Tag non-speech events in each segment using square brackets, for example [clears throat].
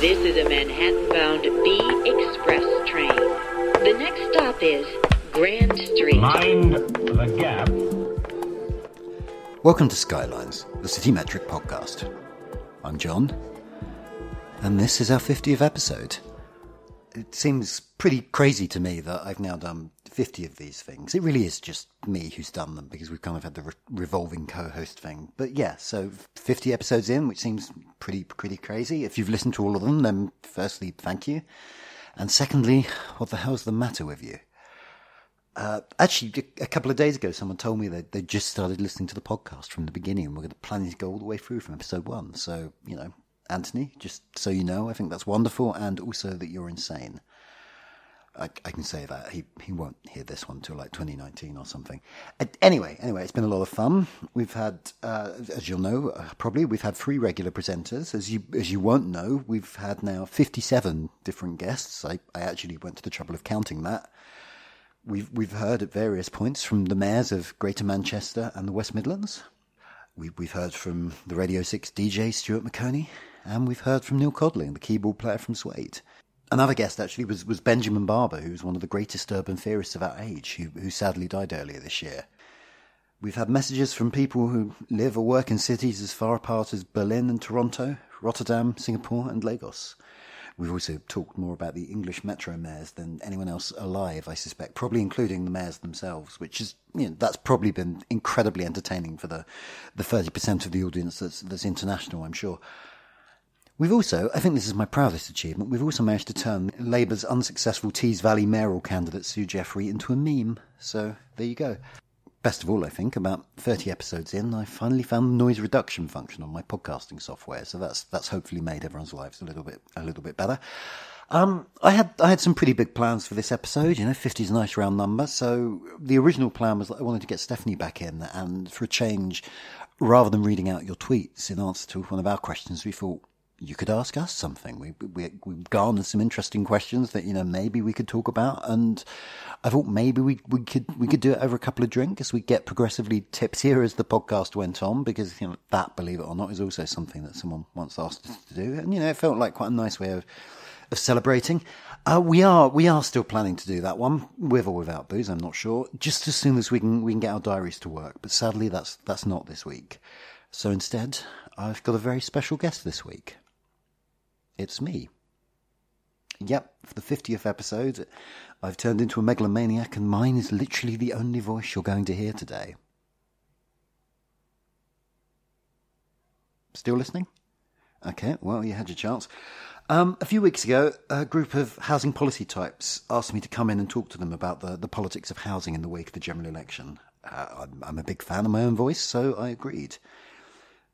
This is a Manhattan bound B Express train. The next stop is Grand Street. Mind the gap. Welcome to Skylines, the City Metric podcast. I'm John, and this is our 50th episode. It seems pretty crazy to me that I've now done 50 of these things. It really is just me who's done them because we've kind of had the re- revolving co-host thing. But yeah, so 50 episodes in, which seems pretty pretty crazy. If you've listened to all of them, then firstly, thank you. And secondly, what the hell's the matter with you? Uh, actually, a couple of days ago, someone told me that they just started listening to the podcast from the beginning and we're going to planning to go all the way through from episode one. So, you know, Anthony, just so you know, I think that's wonderful and also that you're insane. I, I can say that he he won't hear this one till like 2019 or something. Anyway, anyway, it's been a lot of fun. We've had, uh, as you'll know, uh, probably we've had three regular presenters. As you as you won't know, we've had now 57 different guests. I, I actually went to the trouble of counting that. We've we've heard at various points from the mayors of Greater Manchester and the West Midlands. We, we've heard from the Radio 6 DJ Stuart Maconie, and we've heard from Neil Codling, the keyboard player from Suede. Another guest actually was, was Benjamin Barber, who was one of the greatest urban theorists of our age, who, who sadly died earlier this year. We've had messages from people who live or work in cities as far apart as Berlin and Toronto, Rotterdam, Singapore, and Lagos. We've also talked more about the English metro mayors than anyone else alive, I suspect, probably including the mayors themselves, which is, you know, that's probably been incredibly entertaining for the, the 30% of the audience that's, that's international, I'm sure. We've also, I think this is my proudest achievement, we've also managed to turn Labour's unsuccessful Tees Valley mayoral candidate Sue Jeffrey into a meme. So there you go. Best of all, I think, about 30 episodes in, I finally found the noise reduction function on my podcasting software. So that's, that's hopefully made everyone's lives a little bit, a little bit better. Um, I had, I had some pretty big plans for this episode. You know, 50 is a nice round number. So the original plan was that I wanted to get Stephanie back in and for a change, rather than reading out your tweets in answer to one of our questions, we thought, you could ask us something. We, we, we've garnered some interesting questions that, you know, maybe we could talk about. And I thought maybe we, we could, we could do it over a couple of drinks. We get progressively tipsier as the podcast went on because, you know, that, believe it or not, is also something that someone once asked us to do. And, you know, it felt like quite a nice way of, of celebrating. Uh, we are, we are still planning to do that one with or without booze. I'm not sure. Just as soon as we can, we can get our diaries to work. But sadly, that's, that's not this week. So instead, I've got a very special guest this week. It's me. Yep, for the 50th episode, I've turned into a megalomaniac, and mine is literally the only voice you're going to hear today. Still listening? Okay, well, you had your chance. Um, a few weeks ago, a group of housing policy types asked me to come in and talk to them about the, the politics of housing in the wake of the general election. Uh, I'm, I'm a big fan of my own voice, so I agreed.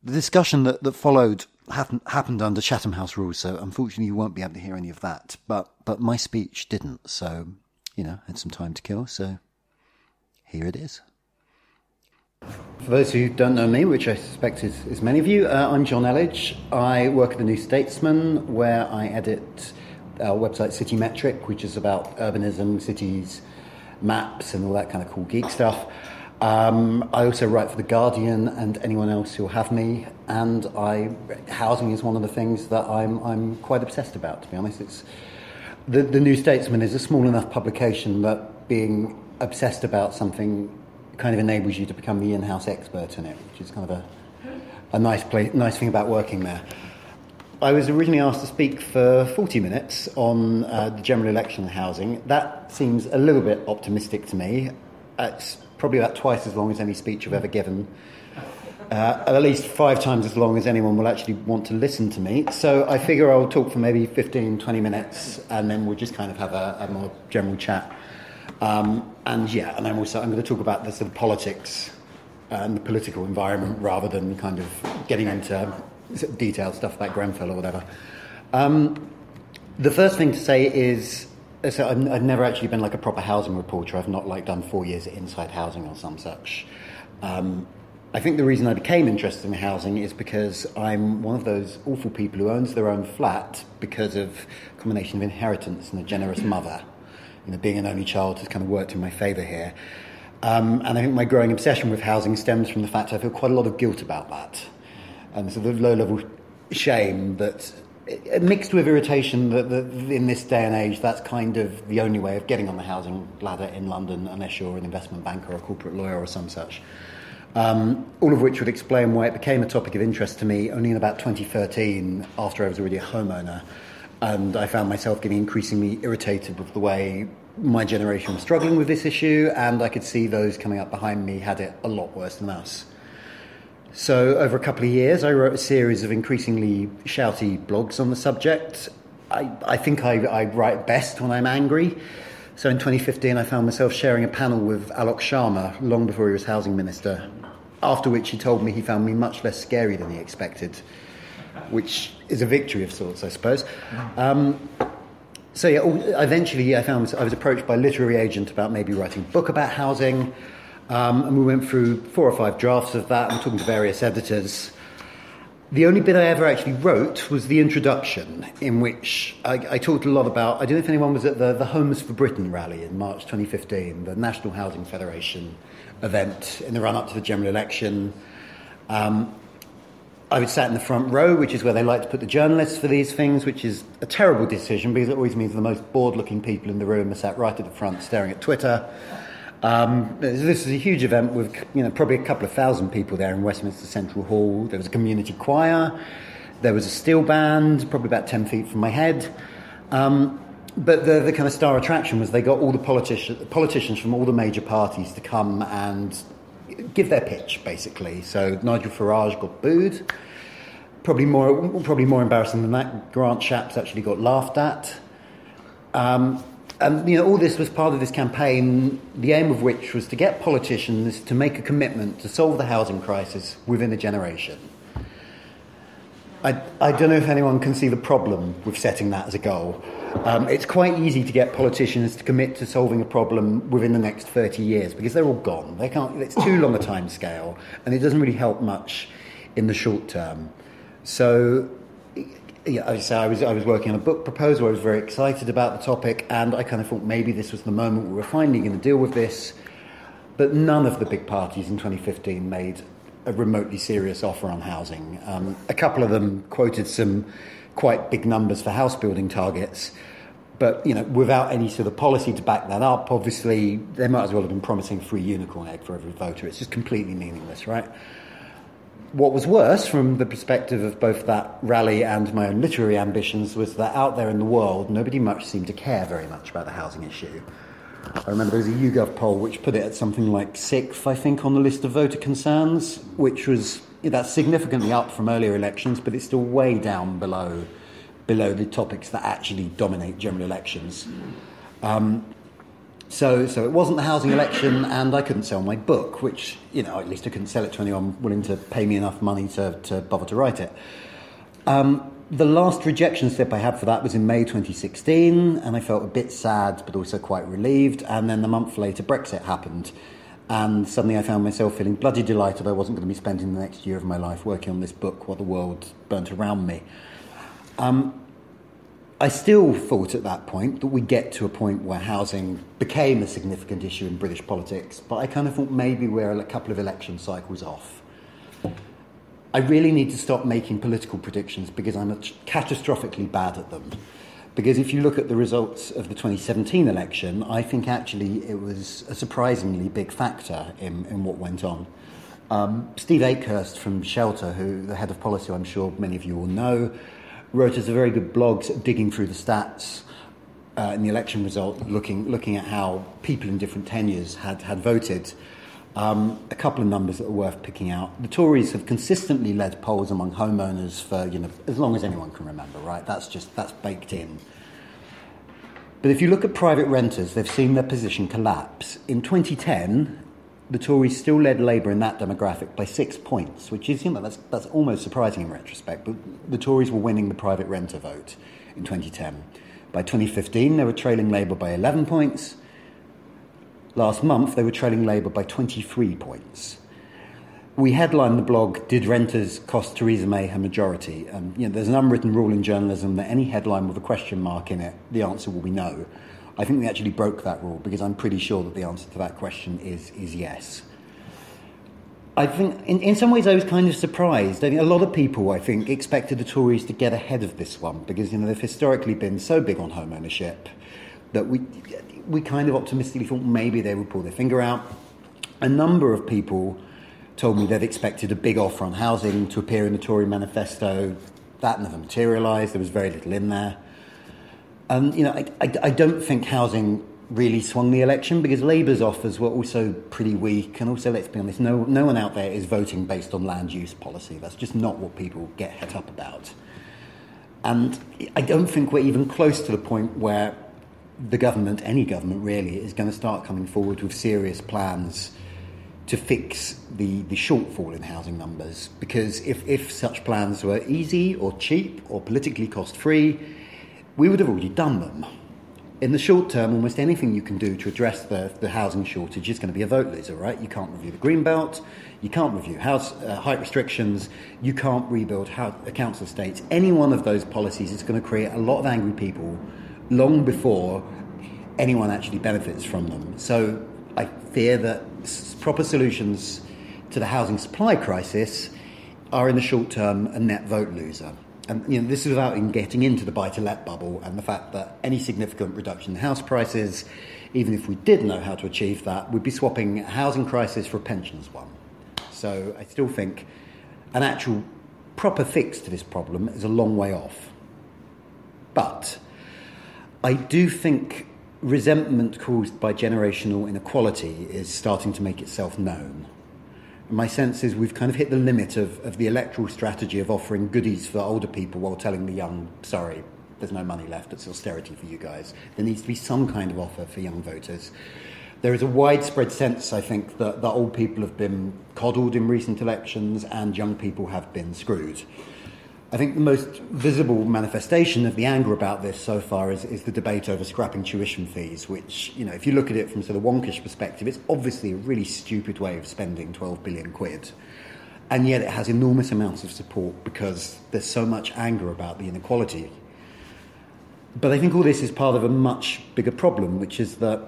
The discussion that, that followed happened, happened under Chatham House rules, so unfortunately you won't be able to hear any of that. But but my speech didn't, so you know, had some time to kill. So here it is. For those who don't know me, which I suspect is, is many of you, uh, I'm John Elledge. I work at the New Statesman, where I edit our website City Metric, which is about urbanism, cities, maps, and all that kind of cool geek stuff. Um, I also write for The Guardian and anyone else who'll have me, and I, housing is one of the things that I'm, I'm quite obsessed about, to be honest. It's, the, the New Statesman is a small enough publication that being obsessed about something kind of enables you to become the in-house expert in it, which is kind of a, a nice place, nice thing about working there. I was originally asked to speak for 40 minutes on uh, the general election housing. That seems a little bit optimistic to me. It's probably about twice as long as any speech I've ever given. Uh, at least five times as long as anyone will actually want to listen to me. So I figure I'll talk for maybe 15, 20 minutes and then we'll just kind of have a, a more general chat. Um, and yeah, and I'm also I'm going to talk about the sort of politics and the political environment rather than kind of getting into detailed stuff about Grenfell or whatever. Um, the first thing to say is so I've, I've, never actually been like a proper housing reporter. I've not like done four years at Inside Housing or some such. Um, I think the reason I became interested in housing is because I'm one of those awful people who owns their own flat because of a combination of inheritance and a generous [clears throat] mother. You know, being an only child has kind of worked in my favour here. Um, and I think my growing obsession with housing stems from the fact I feel quite a lot of guilt about that. And sort of low level shame that, mixed with irritation that, that in this day and age, that's kind of the only way of getting on the housing ladder in London, unless you're an investment banker or a corporate lawyer or some such. Um, all of which would explain why it became a topic of interest to me only in about 2013, after I was already a homeowner. And I found myself getting increasingly irritated with the way my generation was struggling with this issue, and I could see those coming up behind me had it a lot worse than us. So, over a couple of years, I wrote a series of increasingly shouty blogs on the subject. I, I think I, I write best when I'm angry. So, in 2015, I found myself sharing a panel with Alok Sharma long before he was housing minister, after which he told me he found me much less scary than he expected, which is a victory of sorts, I suppose. Um, so yeah, eventually I found I was approached by a literary agent about maybe writing a book about housing, um, and we went through four or five drafts of that and talking to various editors. The only bit I ever actually wrote was the introduction, in which I, I, talked a lot about. I don't know if anyone was at the, the Homes for Britain rally in March 2015, the National Housing Federation event in the run up to the general election. Um, I was sat in the front row, which is where they like to put the journalists for these things, which is a terrible decision because it always means the most bored looking people in the room are sat right at the front staring at Twitter. Um, this is a huge event with you know probably a couple of thousand people there in Westminster Central Hall. There was a community choir, there was a steel band, probably about ten feet from my head. Um, but the, the kind of star attraction was they got all the politi- politicians from all the major parties to come and give their pitch, basically. So Nigel Farage got booed. Probably more, probably more embarrassing than that. Grant Shapps actually got laughed at. Um, and you know, all this was part of this campaign, the aim of which was to get politicians to make a commitment to solve the housing crisis within a generation. I, I don't know if anyone can see the problem with setting that as a goal. Um, it's quite easy to get politicians to commit to solving a problem within the next 30 years because they're all gone. They can't, it's too long a time scale, and it doesn't really help much in the short term. So yeah, as I, say, I was I was working on a book proposal. I was very excited about the topic, and I kind of thought maybe this was the moment we were finally going to deal with this. But none of the big parties in 2015 made a remotely serious offer on housing. Um, a couple of them quoted some quite big numbers for house building targets, but you know, without any sort of policy to back that up, obviously they might as well have been promising free unicorn egg for every voter. It's just completely meaningless, right? What was worse from the perspective of both that rally and my own literary ambitions was that out there in the world, nobody much seemed to care very much about the housing issue. I remember there was a YouGov poll which put it at something like sixth, I think, on the list of voter concerns, which was that's significantly up from earlier elections, but it's still way down below below the topics that actually dominate general elections. Um, so, so it wasn't the housing election, and I couldn't sell my book, which, you know, at least I couldn't sell it to anyone willing to pay me enough money to, to bother to write it. Um, the last rejection slip I had for that was in May 2016, and I felt a bit sad, but also quite relieved. And then a month later, Brexit happened, and suddenly I found myself feeling bloody delighted I wasn't going to be spending the next year of my life working on this book while the world burnt around me. Um, I still thought at that point that we'd get to a point where housing became a significant issue in British politics, but I kind of thought maybe we're a couple of election cycles off. I really need to stop making political predictions because I'm catastrophically bad at them. Because if you look at the results of the 2017 election, I think actually it was a surprisingly big factor in, in what went on. Um, Steve Akehurst from Shelter, who the head of policy, I'm sure many of you will know, wrote us a very good blog digging through the stats uh, in the election result, looking looking at how people in different tenures had had voted. Um, a couple of numbers that are worth picking out. The Tories have consistently led polls among homeowners for you know as long as anyone can remember. Right, that's just that's baked in. But if you look at private renters, they've seen their position collapse. In 2010, the Tories still led Labour in that demographic by six points, which is, you know, that's, that's almost surprising in retrospect. But the Tories were winning the private renter vote in 2010. By 2015, they were trailing Labour by 11 points. Last month, they were trailing Labour by 23 points we headlined the blog "Did Renters Cost Theresa May Her Majority?" And you know, there's an unwritten rule in journalism that any headline with a question mark in it, the answer will be no. I think we actually broke that rule because I'm pretty sure that the answer to that question is is yes. I think in, in some ways I was kind of surprised. I mean, a lot of people, I think, expected the Tories to get ahead of this one because you know they've historically been so big on home ownership that we we kind of optimistically thought maybe they would pull their finger out. A number of people told me they'd expected a big offer on housing to appear in the Tory manifesto. That never materialised. There was very little in there. And, you know, I, I, I, don't think housing really swung the election because Labour's offers were also pretty weak. And also, let's be honest, no, no one out there is voting based on land use policy. That's just not what people get het up about. And I don't think we're even close to the point where the government, any government really, is going to start coming forward with serious plans to fix the, the shortfall in housing numbers because if, if such plans were easy or cheap or politically cost free, we would have already done them. In the short term, almost anything you can do to address the, the housing shortage is going to be a vote loser, right? You can't review the green belt, you can't review house uh, height restrictions, you can't rebuild house, uh, council estates. Any one of those policies is going to create a lot of angry people long before anyone actually benefits from them. So I fear that proper solutions to the housing supply crisis are in the short term a net vote loser. And you know, this is without even getting into the buy to let bubble and the fact that any significant reduction in house prices, even if we did know how to achieve that, would be swapping a housing crisis for a pensions one. So I still think an actual proper fix to this problem is a long way off. But I do think resentment caused by generational inequality is starting to make itself known. My sense is we've kind of hit the limit of, of the electoral strategy of offering goodies for older people while telling the young, sorry, there's no money left, it's austerity for you guys. There needs to be some kind of offer for young voters. There is a widespread sense, I think, that, that old people have been coddled in recent elections and young people have been screwed. I think the most visible manifestation of the anger about this so far is, is, the debate over scrapping tuition fees, which, you know, if you look at it from sort of wonkish perspective, it's obviously a really stupid way of spending 12 billion quid. And yet it has enormous amounts of support because there's so much anger about the inequality. But I think all this is part of a much bigger problem, which is that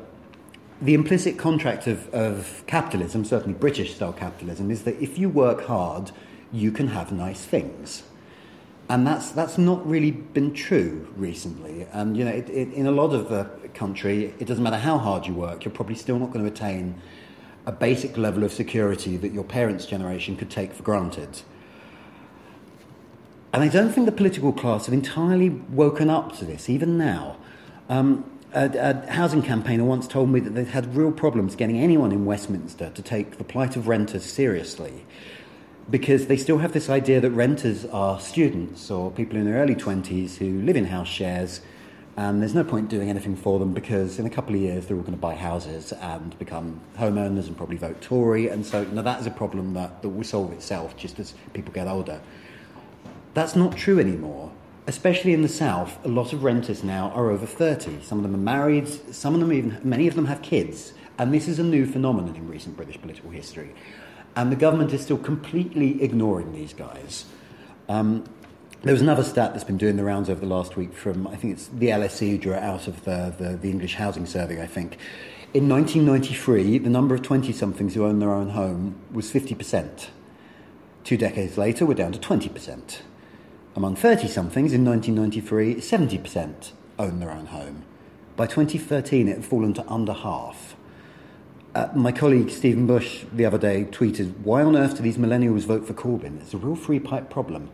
the implicit contract of, of capitalism, certainly British style capitalism, is that if you work hard, you can have nice things and that's that's not really been true recently. And you know, it, it, in a lot of the country, it doesn't matter how hard you work, you're probably still not going to attain a basic level of security that your parents' generation could take for granted. And I don't think the political class have entirely woken up to this, even now. Um, a, a, housing campaigner once told me that they'd had real problems getting anyone in Westminster to take the plight of renters seriously because they still have this idea that renters are students or people in their early 20s who live in house shares and there's no point doing anything for them because in a couple of years they're all going to buy houses and become homeowners and probably vote Tory and so now that is a problem that, that will solve itself just as people get older. That's not true anymore. Especially in the south, a lot of renters now are over 30. Some of them are married, some of them even many of them have kids. And this is a new phenomenon in recent British political history. And the government is still completely ignoring these guys. Um, there was another stat that's been doing the rounds over the last week from, I think it's the LSE who drew it out of the, the, the English Housing Survey, I think. In 1993, the number of 20 somethings who own their own home was 50%. Two decades later, we're down to 20%. Among 30 somethings in 1993, 70% own their own home. By 2013, it had fallen to under half. Uh, my colleague Stephen Bush the other day tweeted, Why on earth do these millennials vote for Corbyn? It's a real free pipe problem.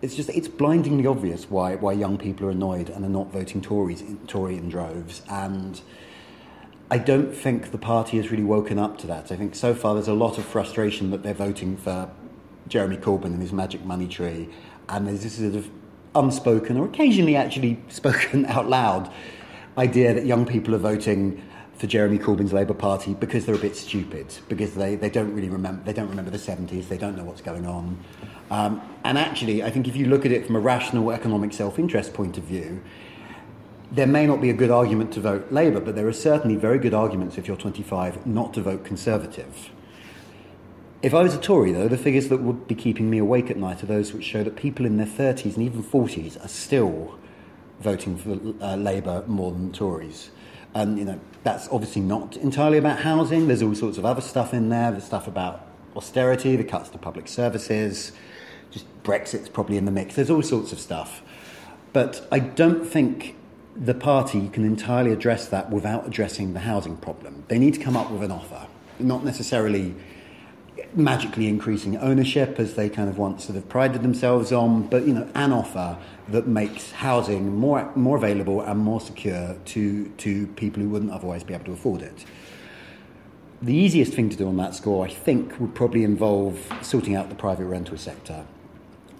It's just, it's blindingly obvious why, why young people are annoyed and are not voting Tories, Tory in droves. And I don't think the party has really woken up to that. I think so far there's a lot of frustration that they're voting for Jeremy Corbyn and his magic money tree. And there's this sort of unspoken or occasionally actually [laughs] spoken out loud idea that young people are voting for Jeremy Corbyn's Labour Party because they're a bit stupid, because they, they don't really remember they don't remember the 70s, they don't know what's going on. Um, and actually, I think if you look at it from a rational economic self-interest point of view, there may not be a good argument to vote Labour, but there are certainly very good arguments if you're 25 not to vote Conservative. If I was a Tory, though, the figures that would be keeping me awake at night are those which show that people in their 30s and even 40s are still voting for uh, Labour more than Tories. And, you know, that's obviously not entirely about housing. There's all sorts of other stuff in there. The stuff about austerity, the cuts to public services, just Brexit's probably in the mix. There's all sorts of stuff. But I don't think the party can entirely address that without addressing the housing problem. They need to come up with an offer, not necessarily magically increasing ownership as they kind of once sort of prided themselves on, but you know, an offer that makes housing more more available and more secure to to people who wouldn't otherwise be able to afford it. The easiest thing to do on that score, I think, would probably involve sorting out the private rental sector.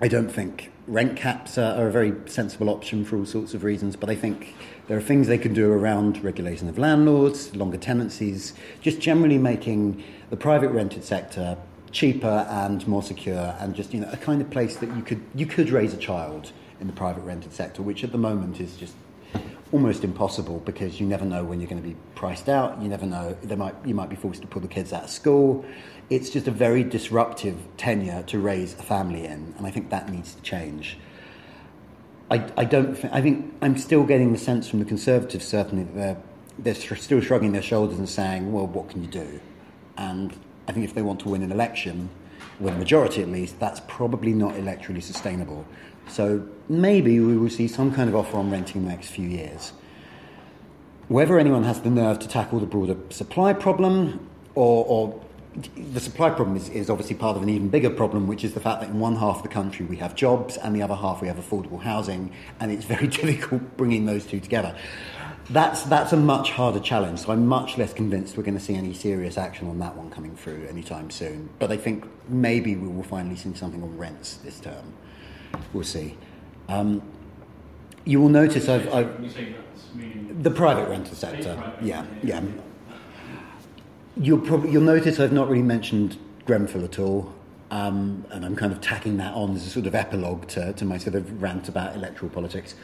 I don't think rent caps are, are a very sensible option for all sorts of reasons, but I think there are things they can do around regulation of landlords, longer tenancies, just generally making the private rented sector cheaper and more secure, and just you know a kind of place that you could you could raise a child in the private rented sector, which at the moment is just almost impossible because you never know when you're going to be priced out. You never know they might you might be forced to pull the kids out of school. It's just a very disruptive tenure to raise a family in, and I think that needs to change. I, I don't. Think, I think I'm still getting the sense from the Conservatives certainly that they're they're still shrugging their shoulders and saying, "Well, what can you do?" And I think if they want to win an election, with a majority at least, that's probably not electorally sustainable. So maybe we will see some kind of offer on renting in the next few years. Whether anyone has the nerve to tackle the broader supply problem, or, or the supply problem is, is, obviously part of an even bigger problem, which is the fact that in one half of the country we have jobs and the other half we have affordable housing, and it's very [laughs] difficult bringing those two together that's that's a much harder challenge. So I'm much less convinced we're going to see any serious action on that one coming through anytime soon. But I think maybe we will finally see something on rents this term. We'll see. Um, you will notice I've, I've the private rental sector. Yeah, yeah. You'll probably you'll notice I've not really mentioned Grenfell at all. Um, and I'm kind of tacking that on as a sort of epilogue to, to my sort of rant about electoral politics.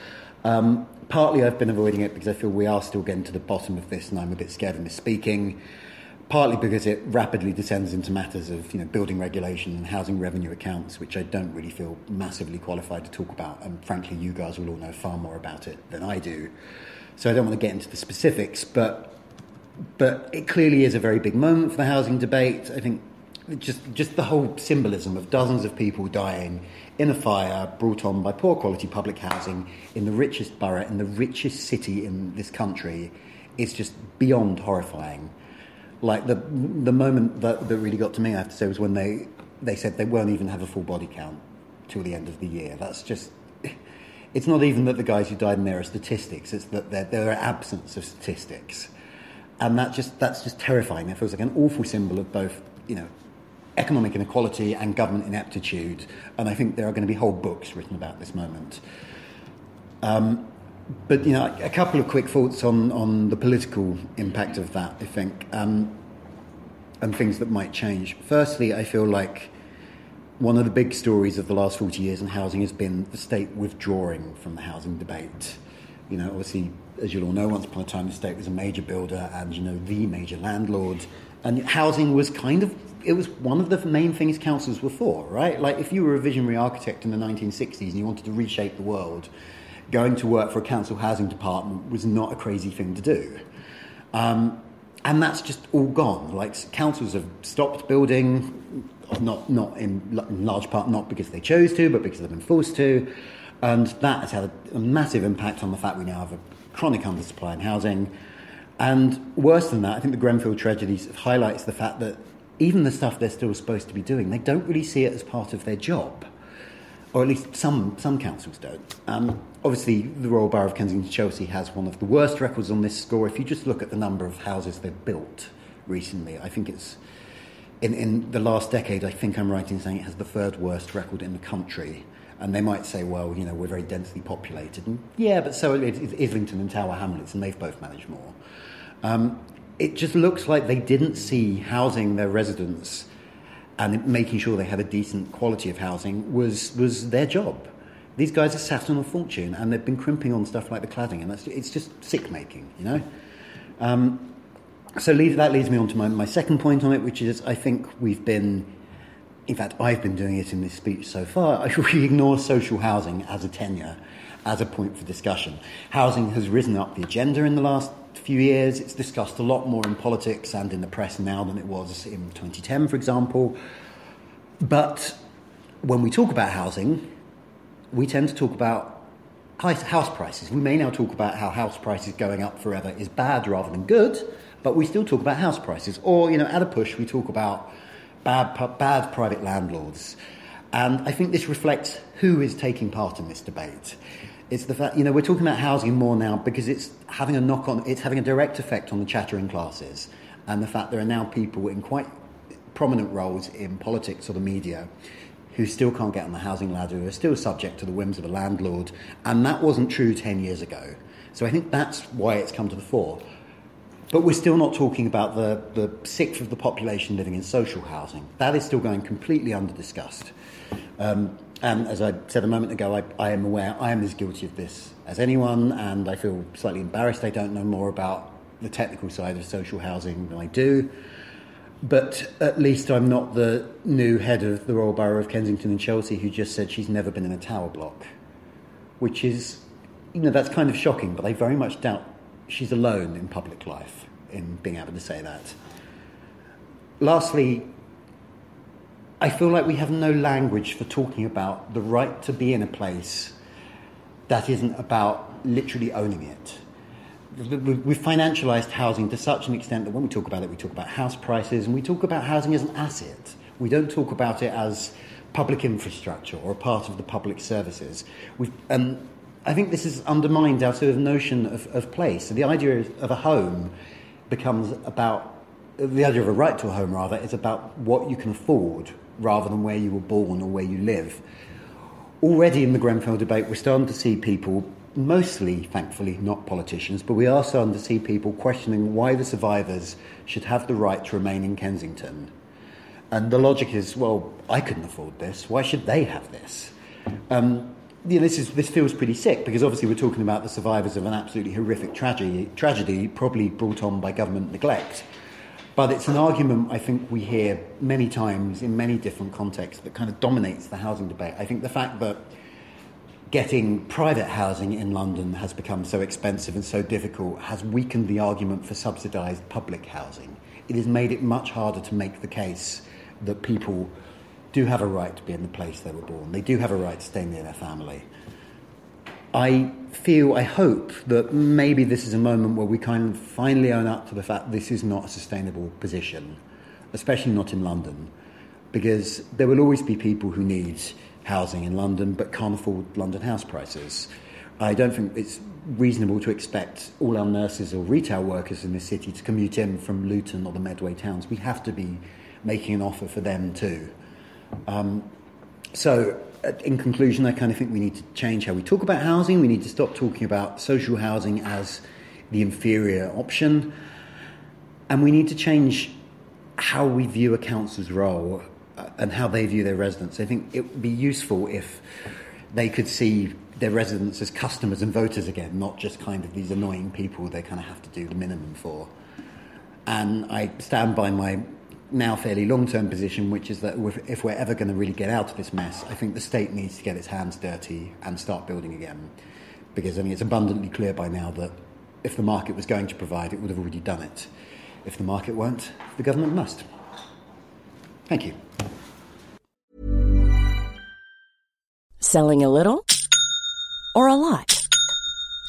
Um, partly I've been avoiding it because I feel we are still getting to the bottom of this and I'm a bit scared of misspeaking. Partly because it rapidly descends into matters of you know, building regulation and housing revenue accounts, which I don't really feel massively qualified to talk about. And frankly, you guys will all know far more about it than I do. So I don't want to get into the specifics, but, but it clearly is a very big moment for the housing debate. I think just, just the whole symbolism of dozens of people dying in a fire brought on by poor quality public housing in the richest borough, in the richest city in this country, is just beyond horrifying. Like the the moment that, that really got to me, I have to say, was when they they said they won't even have a full body count till the end of the year. That's just. It's not even that the guys who died in there are statistics. It's that there, there are absence of statistics, and that just that's just terrifying. It feels like an awful symbol of both, you know, economic inequality and government ineptitude. And I think there are going to be whole books written about this moment. Um, but you know, a couple of quick thoughts on, on the political impact of that, I think, um, and things that might change. Firstly, I feel like one of the big stories of the last 40 years in housing has been the state withdrawing from the housing debate. You know, obviously, as you'll all know, once upon a time the state was a major builder and, you know, the major landlord. And housing was kind of it was one of the main things councils were for, right? Like if you were a visionary architect in the 1960s and you wanted to reshape the world, going to work for a council housing department was not a crazy thing to do. Um, and that's just all gone. Like councils have stopped building, not not in, in, large part not because they chose to, but because they've been forced to, and that has had a, a massive impact on the fact we now have a chronic undersupply in housing. And worse than that, I think the Grenfell tragedy highlights the fact that even the stuff they're still supposed to be doing, they don't really see it as part of their job. Or at least some, some councils don't. Um, obviously, the Royal Borough of Kensington Chelsea has one of the worst records on this score. If you just look at the number of houses they've built recently, I think it's in, in the last decade, I think I'm right in saying it has the third worst record in the country. And they might say, well, you know, we're very densely populated. And yeah, but so is Islington and Tower Hamlets, and they've both managed more. Um, it just looks like they didn't see housing their residents and making sure they had a decent quality of housing was, was their job. These guys are sat on a fortune and they've been crimping on stuff like the cladding, and that's, it's just sick making, you know? Um, so that leads me on to my, my second point on it, which is I think we've been, in fact, I've been doing it in this speech so far. [laughs] We ignore social housing as a tenure, as a point for discussion. Housing has risen up the agenda in the last few years. It's discussed a lot more in politics and in the press now than it was in 2010, for example. But when we talk about housing, we tend to talk about house prices. We may now talk about how house prices going up forever is bad rather than good, but we still talk about house prices. Or, you know, at a push, we talk about bad, bad private landlords. And I think this reflects who is taking part in this debate. It's the fact, you know, we're talking about housing more now because it's having a knock on, it's having a direct effect on the chattering classes. And the fact there are now people in quite prominent roles in politics or the media who still can't get on the housing ladder, who are still subject to the whims of a landlord. And that wasn't true 10 years ago. So I think that's why it's come to the fore. But we're still not talking about the, the sixth of the population living in social housing. That is still going completely under discussed. Um, and as I said a moment ago, I, I, am aware I am as guilty of this as anyone, and I feel slightly embarrassed I don't know more about the technical side of social housing than I do. But at least I'm not the new head of the Royal Borough of Kensington and Chelsea who just said she's never been in a tower block, which is, you know, that's kind of shocking, but I very much doubt she's alone in public life in being able to say that. Lastly, I feel like we have no language for talking about the right to be in a place that isn't about literally owning it. We've financialized housing to such an extent that when we talk about it, we talk about house prices and we talk about housing as an asset. We don't talk about it as public infrastructure or a part of the public services. We've, um, I think this has undermined our sort of notion of, of place. So the idea of a home becomes about the idea of a right to a home, rather, is about what you can afford rather than where you were born or where you live. Already in the Grenfell debate, we're starting to see people, mostly, thankfully, not politicians, but we are starting to see people questioning why the survivors should have the right to remain in Kensington. And the logic is, well, I couldn't afford this. Why should they have this? Um, you know, this, is, this feels pretty sick because obviously we're talking about the survivors of an absolutely horrific tragedy, tragedy probably brought on by government neglect. But it's an argument I think we hear many times in many different contexts that kind of dominates the housing debate. I think the fact that getting private housing in London has become so expensive and so difficult has weakened the argument for subsidised public housing. It has made it much harder to make the case that people do have a right to be in the place they were born. They do have a right to stay near their family. I feel, I hope that maybe this is a moment where we kind of finally own up to the fact this is not a sustainable position, especially not in London, because there will always be people who need housing in London but can't afford London house prices. I don't think it's reasonable to expect all our nurses or retail workers in this city to commute in from Luton or the Medway towns. We have to be making an offer for them too. Um, so in conclusion, I kind of think we need to change how we talk about housing. We need to stop talking about social housing as the inferior option. And we need to change how we view a council's role uh, and how they view their residents. I think it would be useful if they could see their residents as customers and voters again, not just kind of these annoying people they kind of have to do the minimum for. And I stand by my now fairly long term position, which is that if we're ever going to really get out of this mess, I think the state needs to get its hands dirty and start building again. Because I mean, it's abundantly clear by now that if the market was going to provide, it would have already done it. If the market won't, the government must. Thank you. Selling a little or a lot?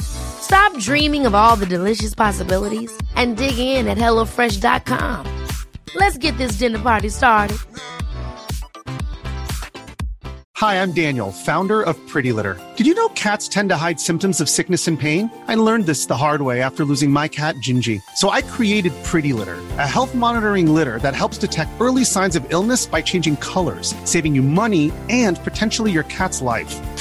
Stop dreaming of all the delicious possibilities and dig in at HelloFresh.com. Let's get this dinner party started. Hi, I'm Daniel, founder of Pretty Litter. Did you know cats tend to hide symptoms of sickness and pain? I learned this the hard way after losing my cat, Gingy. So I created Pretty Litter, a health monitoring litter that helps detect early signs of illness by changing colors, saving you money and potentially your cat's life.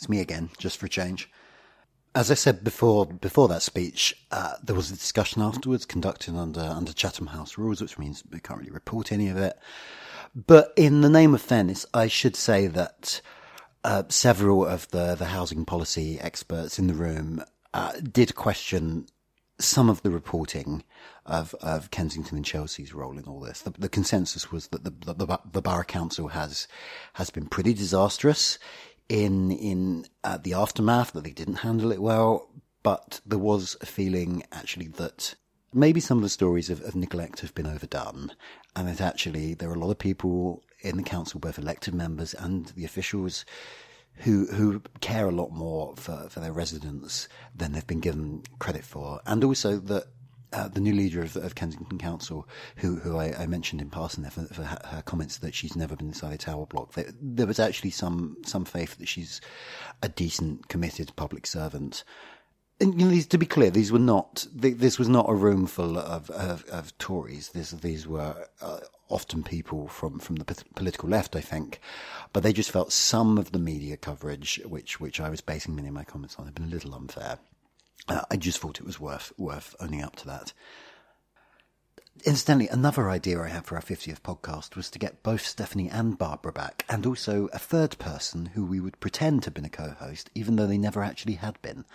it's me again, just for change. As I said before, before that speech, uh, there was a discussion afterwards conducted under under Chatham House rules, which means we can't really report any of it. But in the name of fairness, I should say that uh, several of the the housing policy experts in the room uh, did question some of the reporting of, of Kensington and Chelsea's role in all this. The, the consensus was that the, the, the Borough Council has has been pretty disastrous in in uh, the aftermath that they didn't handle it well, but there was a feeling actually that maybe some of the stories of, of neglect have been overdone, and that actually there are a lot of people in the council, both elected members and the officials, who who care a lot more for, for their residents than they've been given credit for, and also that uh, the new leader of, of, Kensington Council, who who I, I mentioned in passing there for, for her, comments that she's never been inside a tower block. There, there, was actually some some faith that she's a decent, committed public servant. And you know, to be clear, these were not. This was not a room full of of, of Tories. This, these were uh, often people from from the political left, I think, but they just felt some of the media coverage, which which I was basing many of my comments on, had been a little unfair. Uh, I just thought it was worth worth owning up to that. Incidentally, another idea I had for our 50th podcast was to get both Stephanie and Barbara back, and also a third person who we would pretend to have been a co-host, even though they never actually had been.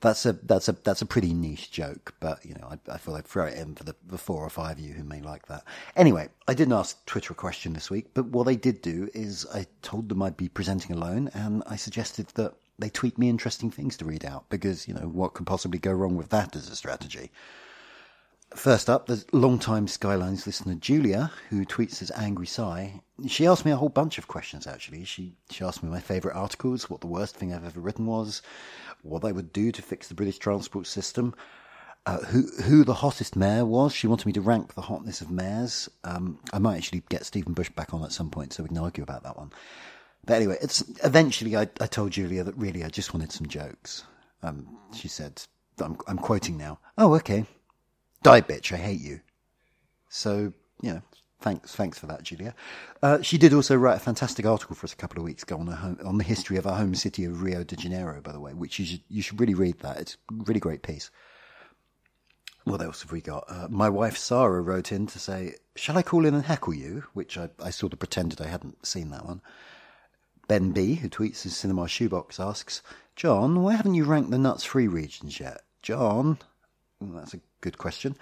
That's a that's a that's a pretty niche joke, but you know I, I thought I'd throw it in for the, the four or five of you who may like that. Anyway, I didn't ask Twitter a question this week, but what I did do is I told them I'd be presenting alone, and I suggested that they tweet me interesting things to read out because, you know, what could possibly go wrong with that as a strategy? First up, there's long-time Skylines listener Julia, who tweets as Angry Sigh. She asked me a whole bunch of questions, actually. She, she asked me my favourite articles, what the worst thing I've ever written was, what I would do to fix the British transport system, uh, who who the hottest mayor was. She wanted me to rank the hotness of mayors. Um, I might actually get Stephen Bush back on at some point so we can argue about that one. But anyway, it's eventually I, I told Julia that really I just wanted some jokes. Um, she said, I'm, I'm quoting now. Oh, okay. Die, bitch. I hate you. So, you know, thanks, thanks for that, Julia. Uh, she did also write a fantastic article for us a couple of weeks ago on, home, on the history of our home city of Rio de Janeiro, by the way, which you should, you should really read that. It's a really great piece. What else have we got? Uh, my wife Sarah wrote in to say, Shall I call in and heckle you? Which I, I sort of pretended I hadn't seen that one. Ben B, who tweets his Cinema Shoebox, asks, John, why haven't you ranked the NUTS 3 regions yet? John? That's a good question.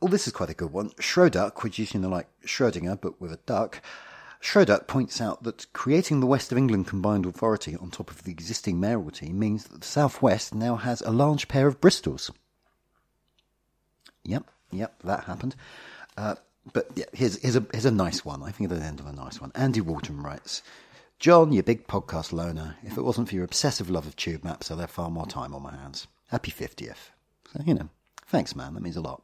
Well, this is quite a good one. Schroduck, which is, you know, like Schrödinger, but with a duck. Schroduck points out that creating the West of England combined authority on top of the existing mayoralty means that the South West now has a large pair of Bristols. Yep, yep, that happened. Uh, but yeah, here's, here's, a, here's a nice one. I think at the end of a nice one. Andy Walton writes John, you big podcast loner, if it wasn't for your obsessive love of tube maps, I'd have far more time on my hands. Happy 50th. So, you know, thanks, man. That means a lot.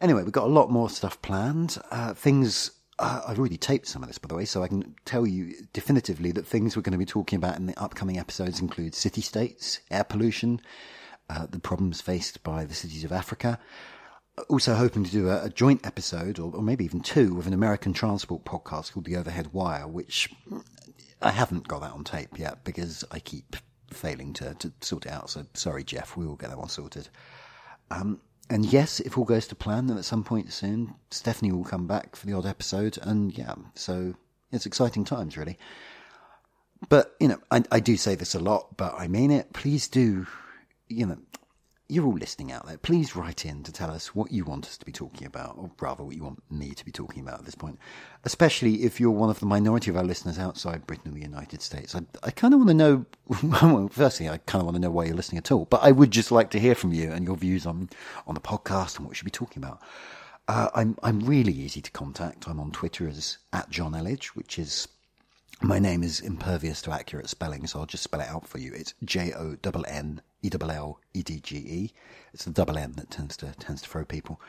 Anyway, we've got a lot more stuff planned. Uh, things uh, I've already taped some of this, by the way, so I can tell you definitively that things we're going to be talking about in the upcoming episodes include city states, air pollution, uh, the problems faced by the cities of Africa. Also, hoping to do a, a joint episode, or, or, maybe even two, with an American transport podcast called The Overhead Wire, which I haven't got that on tape yet because I keep failing to, to sort it out. So, sorry, Jeff, we will get that one sorted. Um, and yes, if all goes to plan, then at some point soon, Stephanie will come back for the odd episode. And yeah, so it's exciting times, really. But, you know, I, I do say this a lot, but I mean it. Please do, you know, you're all listening out there. Please write in to tell us what you want us to be talking about, or rather, what you want me to be talking about at this point. Especially if you're one of the minority of our listeners outside Britain and the United States. I, I kind of want to know. [laughs] Well, firstly, I kind of want to know why you're listening at all. But I would just like to hear from you and your views on on the podcast and what we should be talking about. Uh, I'm I'm really easy to contact. I'm on Twitter as at Jonn Elledge, which is my name is impervious to accurate spelling, so I'll just spell it out for you. It's J O N N E L L E D G E. It's the double N that tends to tends to throw people.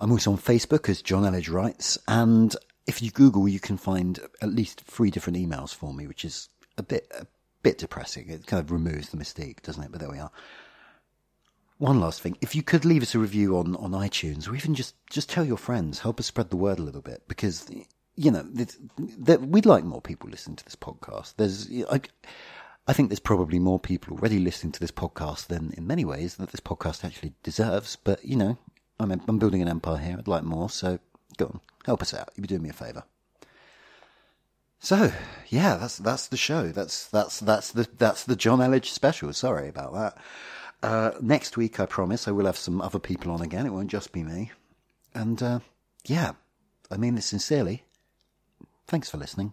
I'm also on Facebook as Jonn Elledge Writes, and if you Google, you can find at least three different emails for me, which is a bit a bit depressing. It kind of removes the mystique, doesn't it? But there we are. One last thing, if you could leave us a review on, on iTunes, or even just, just tell your friends, help us spread the word a little bit, because you know, we'd like more people listening to this podcast. There's, I, I think there's probably more people already listening to this podcast than, in many ways, that this podcast actually deserves. But you know, I'm I'm building an empire here. I'd like more, so go on, help us out. You'd be doing me a favour. So yeah, that's that's the show. That's that's that's the that's the Jonn Elledge special. Sorry about that. Uh, next week, I promise, I will have some other people on again. It won't just be me. And uh, yeah, I mean this sincerely. Thanks for listening.